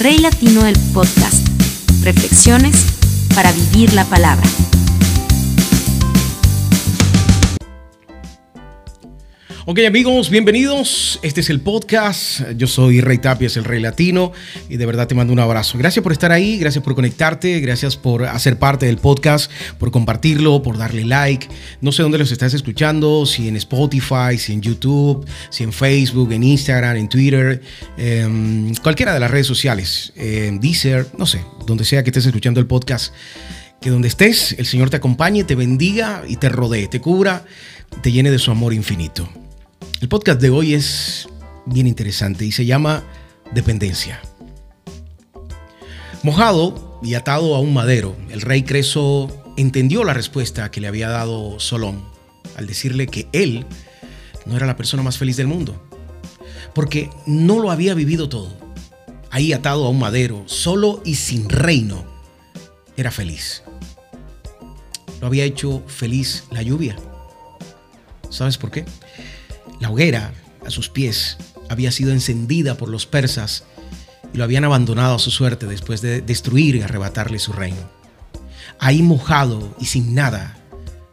Rey Latino del Podcast. Reflexiones para vivir la palabra. Ok amigos, bienvenidos. Este es el podcast. Yo soy Rey Tapias, el Rey Latino, y de verdad te mando un abrazo. Gracias por estar ahí, gracias por conectarte, gracias por hacer parte del podcast, por compartirlo, por darle like. No sé dónde los estás escuchando, si en Spotify, si en YouTube, si en Facebook, en Instagram, en Twitter, eh, cualquiera de las redes sociales, eh, Deezer, no sé, donde sea que estés escuchando el podcast. Que donde estés, el Señor te acompañe, te bendiga y te rodee, te cubra, te llene de su amor infinito. El podcast de hoy es bien interesante y se llama Dependencia. Mojado y atado a un madero, el rey Creso entendió la respuesta que le había dado Solón al decirle que él no era la persona más feliz del mundo, porque no lo había vivido todo. Ahí atado a un madero, solo y sin reino, era feliz. Lo había hecho feliz la lluvia. ¿Sabes por qué? La hoguera a sus pies había sido encendida por los persas y lo habían abandonado a su suerte después de destruir y arrebatarle su reino. Ahí mojado y sin nada,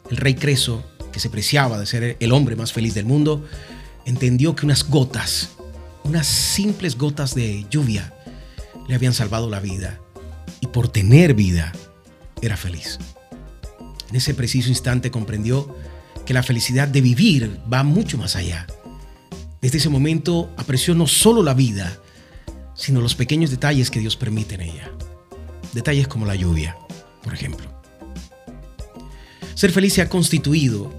el rey Creso, que se preciaba de ser el hombre más feliz del mundo, entendió que unas gotas, unas simples gotas de lluvia, le habían salvado la vida y por tener vida era feliz. En ese preciso instante comprendió que la felicidad de vivir va mucho más allá. Desde ese momento apreció no solo la vida, sino los pequeños detalles que Dios permite en ella. Detalles como la lluvia, por ejemplo. Ser feliz se ha constituido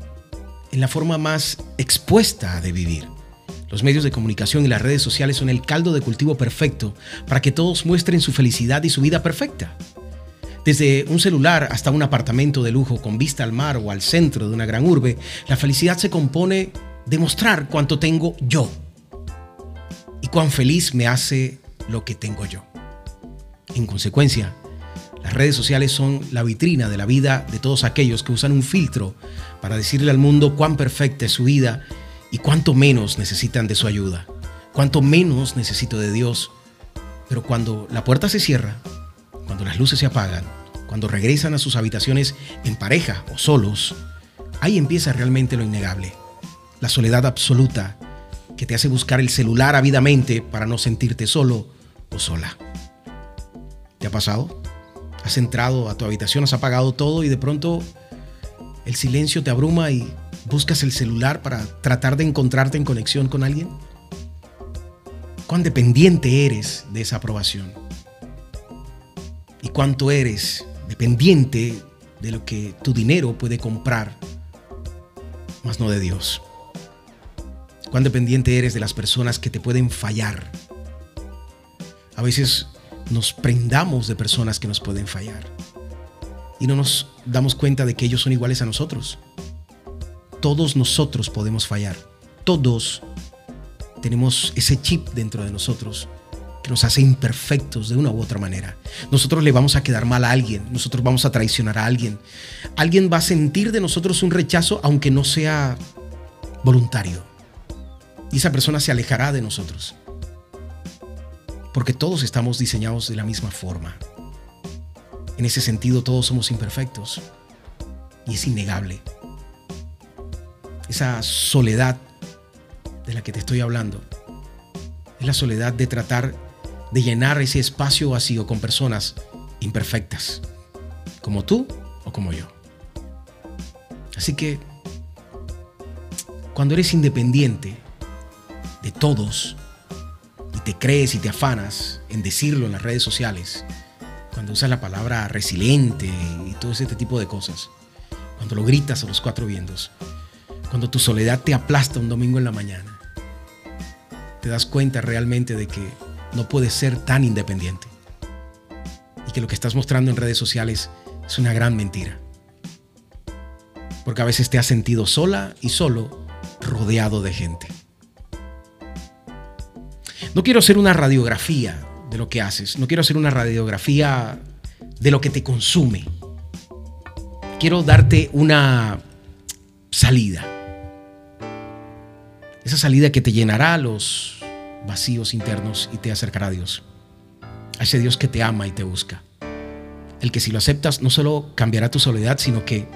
en la forma más expuesta de vivir. Los medios de comunicación y las redes sociales son el caldo de cultivo perfecto para que todos muestren su felicidad y su vida perfecta. Desde un celular hasta un apartamento de lujo con vista al mar o al centro de una gran urbe, la felicidad se compone de mostrar cuánto tengo yo y cuán feliz me hace lo que tengo yo. En consecuencia, las redes sociales son la vitrina de la vida de todos aquellos que usan un filtro para decirle al mundo cuán perfecta es su vida y cuánto menos necesitan de su ayuda, cuánto menos necesito de Dios. Pero cuando la puerta se cierra, cuando las luces se apagan, cuando regresan a sus habitaciones en pareja o solos, ahí empieza realmente lo innegable. La soledad absoluta que te hace buscar el celular ávidamente para no sentirte solo o sola. ¿Te ha pasado? Has entrado a tu habitación, has apagado todo y de pronto el silencio te abruma y buscas el celular para tratar de encontrarte en conexión con alguien. ¿Cuán dependiente eres de esa aprobación? ¿Y cuánto eres dependiente de lo que tu dinero puede comprar, más no de Dios. Cuán dependiente eres de las personas que te pueden fallar. A veces nos prendamos de personas que nos pueden fallar y no nos damos cuenta de que ellos son iguales a nosotros. Todos nosotros podemos fallar. Todos tenemos ese chip dentro de nosotros nos hace imperfectos de una u otra manera. Nosotros le vamos a quedar mal a alguien, nosotros vamos a traicionar a alguien. Alguien va a sentir de nosotros un rechazo aunque no sea voluntario. Y esa persona se alejará de nosotros. Porque todos estamos diseñados de la misma forma. En ese sentido todos somos imperfectos. Y es innegable. Esa soledad de la que te estoy hablando es la soledad de tratar de llenar ese espacio vacío con personas imperfectas, como tú o como yo. Así que, cuando eres independiente de todos y te crees y te afanas en decirlo en las redes sociales, cuando usas la palabra resiliente y todo ese tipo de cosas, cuando lo gritas a los cuatro vientos, cuando tu soledad te aplasta un domingo en la mañana, te das cuenta realmente de que no puedes ser tan independiente. Y que lo que estás mostrando en redes sociales es una gran mentira. Porque a veces te has sentido sola y solo rodeado de gente. No quiero hacer una radiografía de lo que haces. No quiero hacer una radiografía de lo que te consume. Quiero darte una salida. Esa salida que te llenará los vacíos internos y te acercará a Dios. a ese Dios que te ama y te busca. El que si lo aceptas no solo cambiará tu soledad, sino que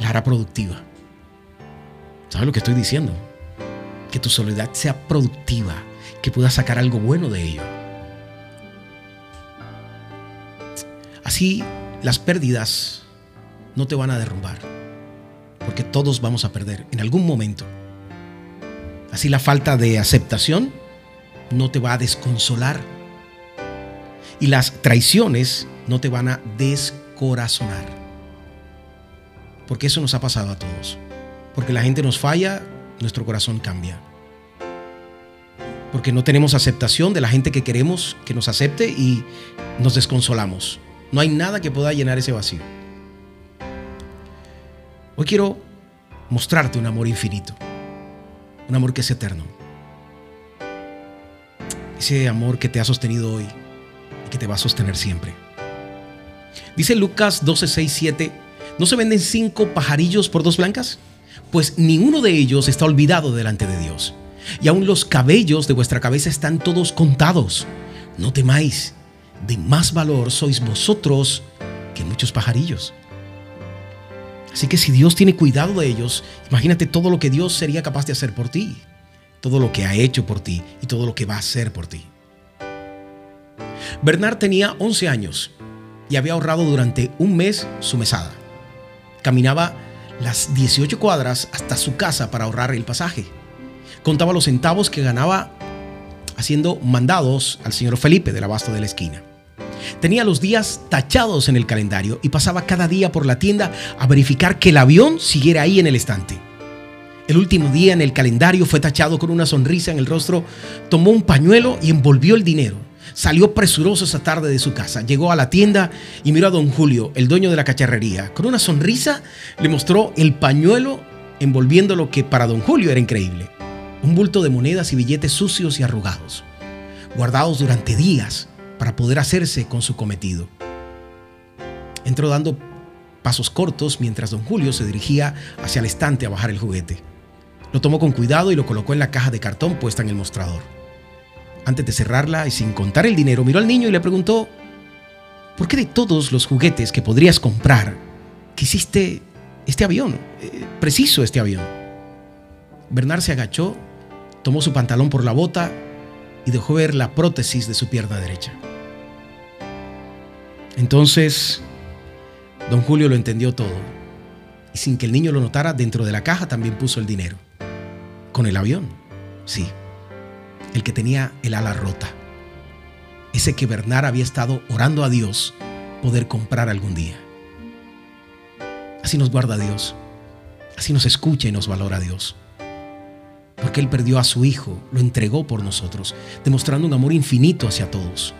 la hará productiva. ¿Sabes lo que estoy diciendo? Que tu soledad sea productiva, que puedas sacar algo bueno de ello. Así las pérdidas no te van a derrumbar, porque todos vamos a perder en algún momento. Así la falta de aceptación no te va a desconsolar y las traiciones no te van a descorazonar. Porque eso nos ha pasado a todos. Porque la gente nos falla, nuestro corazón cambia. Porque no tenemos aceptación de la gente que queremos que nos acepte y nos desconsolamos. No hay nada que pueda llenar ese vacío. Hoy quiero mostrarte un amor infinito. Un amor que es eterno. Ese amor que te ha sostenido hoy y que te va a sostener siempre. Dice Lucas 12, 6, 7, ¿no se venden cinco pajarillos por dos blancas? Pues ninguno de ellos está olvidado delante de Dios. Y aún los cabellos de vuestra cabeza están todos contados. No temáis, de más valor sois vosotros que muchos pajarillos. Así que si Dios tiene cuidado de ellos, imagínate todo lo que Dios sería capaz de hacer por ti, todo lo que ha hecho por ti y todo lo que va a hacer por ti. Bernard tenía 11 años y había ahorrado durante un mes su mesada. Caminaba las 18 cuadras hasta su casa para ahorrar el pasaje. Contaba los centavos que ganaba haciendo mandados al señor Felipe del abasto de la esquina. Tenía los días tachados en el calendario y pasaba cada día por la tienda a verificar que el avión siguiera ahí en el estante. El último día en el calendario fue tachado con una sonrisa en el rostro, tomó un pañuelo y envolvió el dinero. Salió presuroso esa tarde de su casa, llegó a la tienda y miró a don Julio, el dueño de la cacharrería. Con una sonrisa le mostró el pañuelo envolviendo lo que para don Julio era increíble. Un bulto de monedas y billetes sucios y arrugados, guardados durante días para poder hacerse con su cometido. Entró dando pasos cortos mientras don Julio se dirigía hacia el estante a bajar el juguete. Lo tomó con cuidado y lo colocó en la caja de cartón puesta en el mostrador. Antes de cerrarla y sin contar el dinero, miró al niño y le preguntó, ¿por qué de todos los juguetes que podrías comprar, quisiste este avión? Eh, preciso este avión. Bernard se agachó, tomó su pantalón por la bota y dejó ver la prótesis de su pierna derecha. Entonces, don Julio lo entendió todo y sin que el niño lo notara, dentro de la caja también puso el dinero. Con el avión, sí el que tenía el ala rota. Ese que Bernard había estado orando a Dios poder comprar algún día. Así nos guarda Dios. Así nos escucha y nos valora Dios. Porque Él perdió a su Hijo, lo entregó por nosotros, demostrando un amor infinito hacia todos.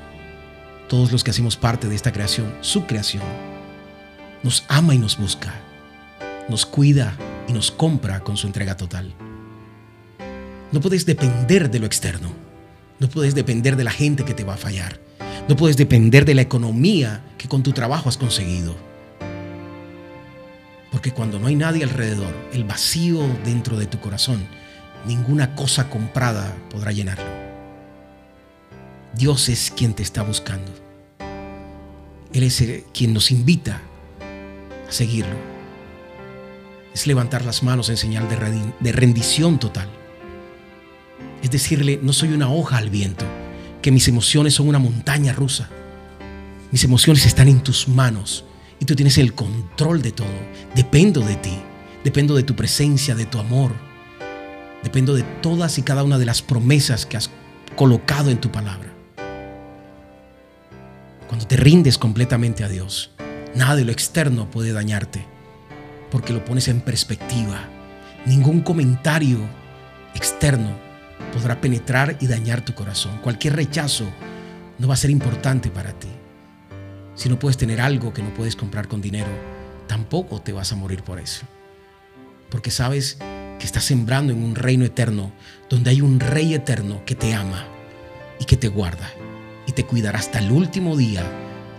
Todos los que hacemos parte de esta creación, su creación, nos ama y nos busca, nos cuida y nos compra con su entrega total. No puedes depender de lo externo. No puedes depender de la gente que te va a fallar. No puedes depender de la economía que con tu trabajo has conseguido. Porque cuando no hay nadie alrededor, el vacío dentro de tu corazón, ninguna cosa comprada podrá llenarlo. Dios es quien te está buscando. Él es quien nos invita a seguirlo. Es levantar las manos en señal de rendición total. Es decirle, no soy una hoja al viento, que mis emociones son una montaña rusa. Mis emociones están en tus manos y tú tienes el control de todo. Dependo de ti, dependo de tu presencia, de tu amor. Dependo de todas y cada una de las promesas que has colocado en tu palabra. Cuando te rindes completamente a Dios, nada de lo externo puede dañarte, porque lo pones en perspectiva. Ningún comentario externo podrá penetrar y dañar tu corazón. Cualquier rechazo no va a ser importante para ti. Si no puedes tener algo que no puedes comprar con dinero, tampoco te vas a morir por eso. Porque sabes que estás sembrando en un reino eterno donde hay un rey eterno que te ama y que te guarda y te cuidará hasta el último día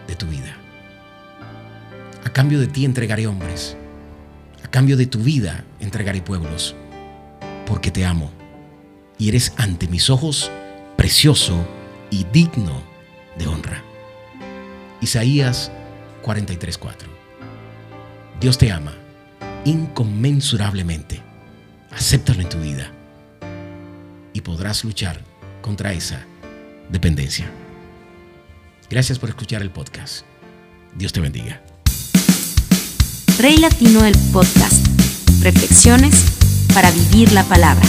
de tu vida. A cambio de ti entregaré hombres. A cambio de tu vida entregaré pueblos. Porque te amo y eres ante mis ojos precioso y digno de honra. Isaías 43:4. Dios te ama inconmensurablemente. Acéptalo en tu vida y podrás luchar contra esa dependencia. Gracias por escuchar el podcast. Dios te bendiga. Rey Latino el podcast. Reflexiones para vivir la palabra.